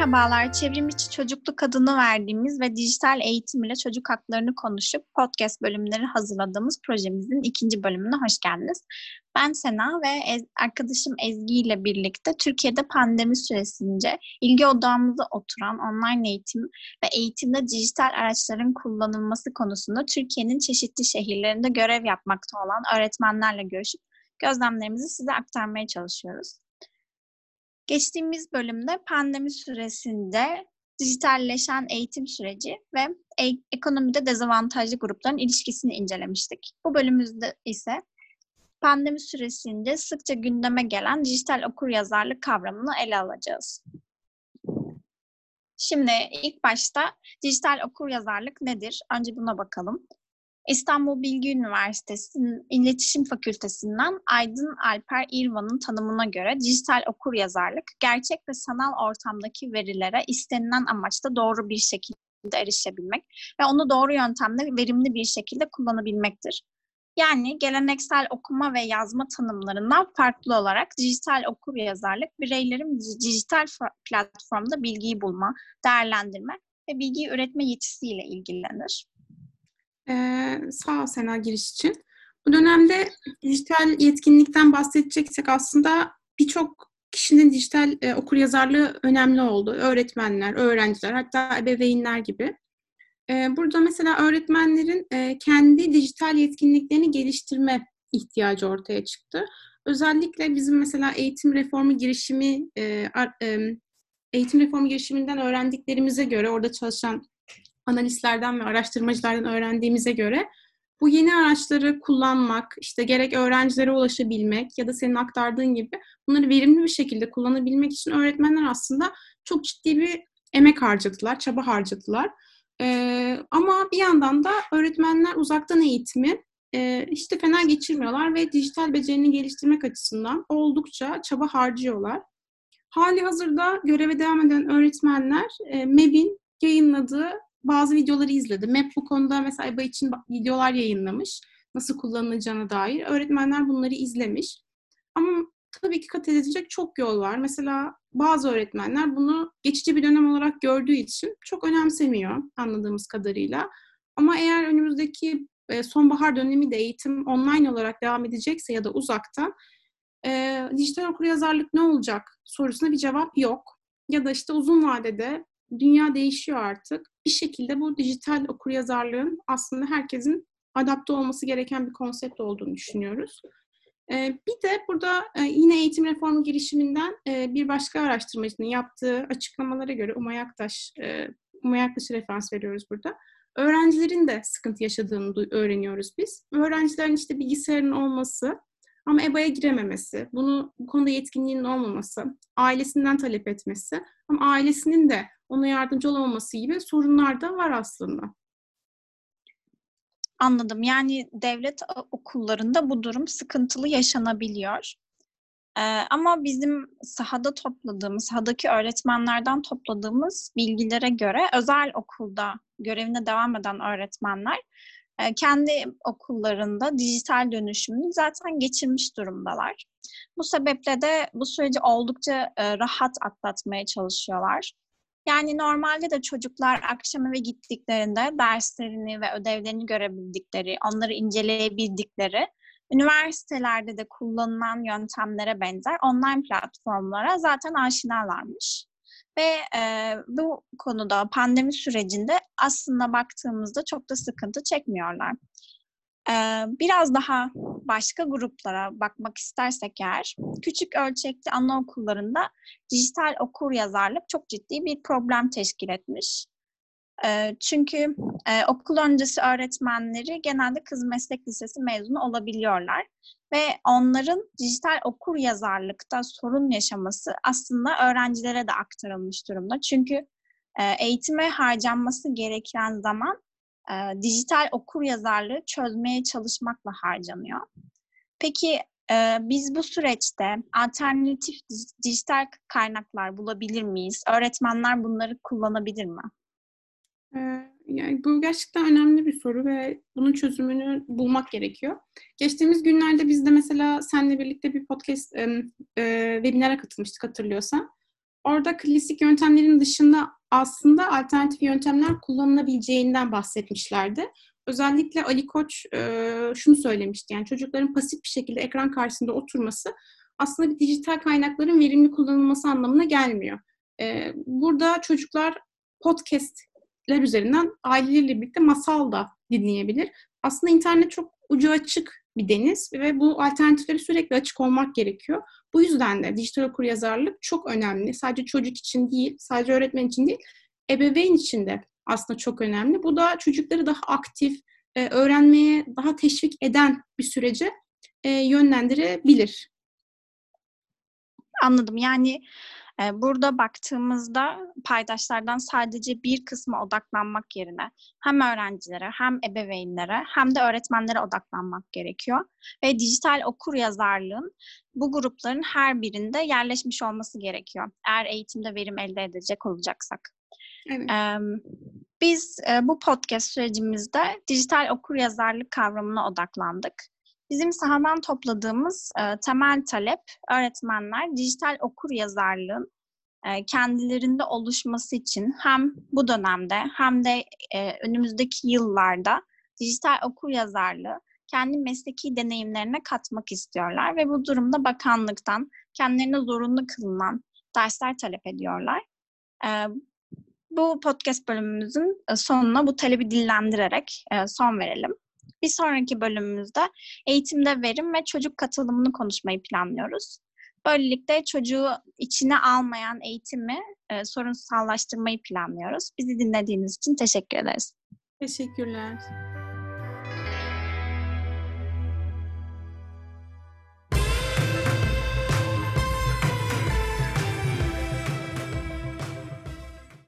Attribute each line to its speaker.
Speaker 1: Merhabalar, çevrim içi çocukluk adını verdiğimiz ve dijital eğitim ile çocuk haklarını konuşup podcast bölümleri hazırladığımız projemizin ikinci bölümüne hoş geldiniz. Ben Sena ve arkadaşım Ezgi ile birlikte Türkiye'de pandemi süresince ilgi odağımıza oturan online eğitim ve eğitimde dijital araçların kullanılması konusunda Türkiye'nin çeşitli şehirlerinde görev yapmakta olan öğretmenlerle görüşüp gözlemlerimizi size aktarmaya çalışıyoruz. Geçtiğimiz bölümde pandemi süresinde dijitalleşen eğitim süreci ve e- ekonomide dezavantajlı grupların ilişkisini incelemiştik. Bu bölümümüzde ise pandemi süresince sıkça gündeme gelen dijital okur yazarlık kavramını ele alacağız. Şimdi ilk başta dijital okur yazarlık nedir? Önce buna bakalım. İstanbul Bilgi Üniversitesi'nin İletişim Fakültesinden Aydın Alper İrvan'ın tanımına göre dijital okur yazarlık, gerçek ve sanal ortamdaki verilere istenilen amaçta doğru bir şekilde erişebilmek ve onu doğru yöntemle verimli bir şekilde kullanabilmektir. Yani geleneksel okuma ve yazma tanımlarından farklı olarak dijital okur yazarlık bireylerin dijital platformda bilgiyi bulma, değerlendirme ve bilgiyi üretme yetisiyle ilgilenir.
Speaker 2: Ee, sağ ol Sena giriş için. Bu dönemde dijital yetkinlikten bahsedeceksek aslında birçok kişinin dijital e, okur önemli oldu. Öğretmenler, öğrenciler, hatta ebeveynler gibi. E, burada mesela öğretmenlerin e, kendi dijital yetkinliklerini geliştirme ihtiyacı ortaya çıktı. Özellikle bizim mesela eğitim reformu girişimi, e, e, eğitim reformu girişiminden öğrendiklerimize göre orada çalışan analistlerden ve araştırmacılardan öğrendiğimize göre bu yeni araçları kullanmak, işte gerek öğrencilere ulaşabilmek ya da senin aktardığın gibi bunları verimli bir şekilde kullanabilmek için öğretmenler aslında çok ciddi bir emek harcadılar, çaba harcadılar. Ee, ama bir yandan da öğretmenler uzaktan eğitimi e, hiç de fena geçirmiyorlar ve dijital becerini geliştirmek açısından oldukça çaba harcıyorlar. Hali hazırda göreve devam eden öğretmenler e, MEB'in yayınladığı bazı videoları izledim. MEP bu konuda mesela EBA için videolar yayınlamış. Nasıl kullanılacağına dair. Öğretmenler bunları izlemiş. Ama tabii ki kat edilecek çok yol var. Mesela bazı öğretmenler bunu geçici bir dönem olarak gördüğü için çok önemsemiyor anladığımız kadarıyla. Ama eğer önümüzdeki e, sonbahar dönemi de eğitim online olarak devam edecekse ya da uzaktan e, dijital okuryazarlık ne olacak sorusuna bir cevap yok. Ya da işte uzun vadede dünya değişiyor artık. Bir şekilde bu dijital okuryazarlığın aslında herkesin adapte olması gereken bir konsept olduğunu düşünüyoruz. Ee, bir de burada e, yine eğitim reformu girişiminden e, bir başka araştırmacının yaptığı açıklamalara göre Umay Aktaş, e, Umay Aktaş'a referans veriyoruz burada. Öğrencilerin de sıkıntı yaşadığını öğreniyoruz biz. Öğrencilerin işte bilgisayarın olması ama EBA'ya girememesi, bunu bu konuda yetkinliğinin olmaması, ailesinden talep etmesi ama ailesinin de ona yardımcı olamaması gibi sorunlar da var aslında.
Speaker 1: Anladım. Yani devlet okullarında bu durum sıkıntılı yaşanabiliyor. Ee, ama bizim sahada topladığımız, sahadaki öğretmenlerden topladığımız bilgilere göre özel okulda görevine devam eden öğretmenler e, kendi okullarında dijital dönüşümünü zaten geçirmiş durumdalar. Bu sebeple de bu süreci oldukça e, rahat atlatmaya çalışıyorlar. Yani normalde de çocuklar akşam eve gittiklerinde derslerini ve ödevlerini görebildikleri, onları inceleyebildikleri, üniversitelerde de kullanılan yöntemlere benzer online platformlara zaten aşinalarmış. Ve e, bu konuda pandemi sürecinde aslında baktığımızda çok da sıkıntı çekmiyorlar. E, biraz daha başka gruplara bakmak istersek eğer, küçük ölçekli anaokullarında dijital okur yazarlık çok ciddi bir problem teşkil etmiş. Çünkü okul öncesi öğretmenleri genelde kız meslek lisesi mezunu olabiliyorlar ve onların dijital okur yazarlıkta sorun yaşaması aslında öğrencilere de aktarılmış durumda. Çünkü eğitime harcanması gereken zaman dijital okur yazarlığı çözmeye çalışmakla harcanıyor. Peki biz bu süreçte alternatif dijital kaynaklar bulabilir miyiz? Öğretmenler bunları kullanabilir mi?
Speaker 2: Yani bu gerçekten önemli bir soru ve bunun çözümünü bulmak gerekiyor. Geçtiğimiz günlerde biz de mesela seninle birlikte bir podcast e, e, webinara katılmıştık hatırlıyorsan. orada klasik yöntemlerin dışında aslında alternatif yöntemler kullanılabileceğinden bahsetmişlerdi. Özellikle Ali Koç e, şunu söylemişti. Yani çocukların pasif bir şekilde ekran karşısında oturması aslında bir dijital kaynakların verimli kullanılması anlamına gelmiyor. E, burada çocuklar podcastler üzerinden aileleriyle birlikte masal da dinleyebilir. Aslında internet çok ucu açık bir deniz ve bu alternatifleri sürekli açık olmak gerekiyor. Bu yüzden de dijital okuryazarlık çok önemli. Sadece çocuk için değil, sadece öğretmen için değil, ebeveyn için de aslında çok önemli. Bu da çocukları daha aktif, e, öğrenmeye daha teşvik eden bir sürece e, yönlendirebilir.
Speaker 1: Anladım. Yani burada baktığımızda paydaşlardan sadece bir kısma odaklanmak yerine hem öğrencilere hem ebeveynlere hem de öğretmenlere odaklanmak gerekiyor. Ve dijital okur yazarlığın bu grupların her birinde yerleşmiş olması gerekiyor. Eğer eğitimde verim elde edecek olacaksak.
Speaker 2: Evet.
Speaker 1: Biz bu podcast sürecimizde dijital okur yazarlık kavramına odaklandık. Bizim sahadan topladığımız temel talep öğretmenler dijital okur yazarlığın kendilerinde oluşması için hem bu dönemde hem de önümüzdeki yıllarda dijital okur yazarlığı kendi mesleki deneyimlerine katmak istiyorlar ve bu durumda bakanlıktan kendilerine zorunlu kılınan dersler talep ediyorlar. Bu podcast bölümümüzün sonuna bu talebi dillendirerek son verelim. Bir sonraki bölümümüzde eğitimde verim ve çocuk katılımını konuşmayı planlıyoruz. Böylelikle çocuğu içine almayan eğitimi e, sorunsallaştırmayı planlıyoruz. Bizi dinlediğiniz için teşekkür ederiz.
Speaker 2: Teşekkürler.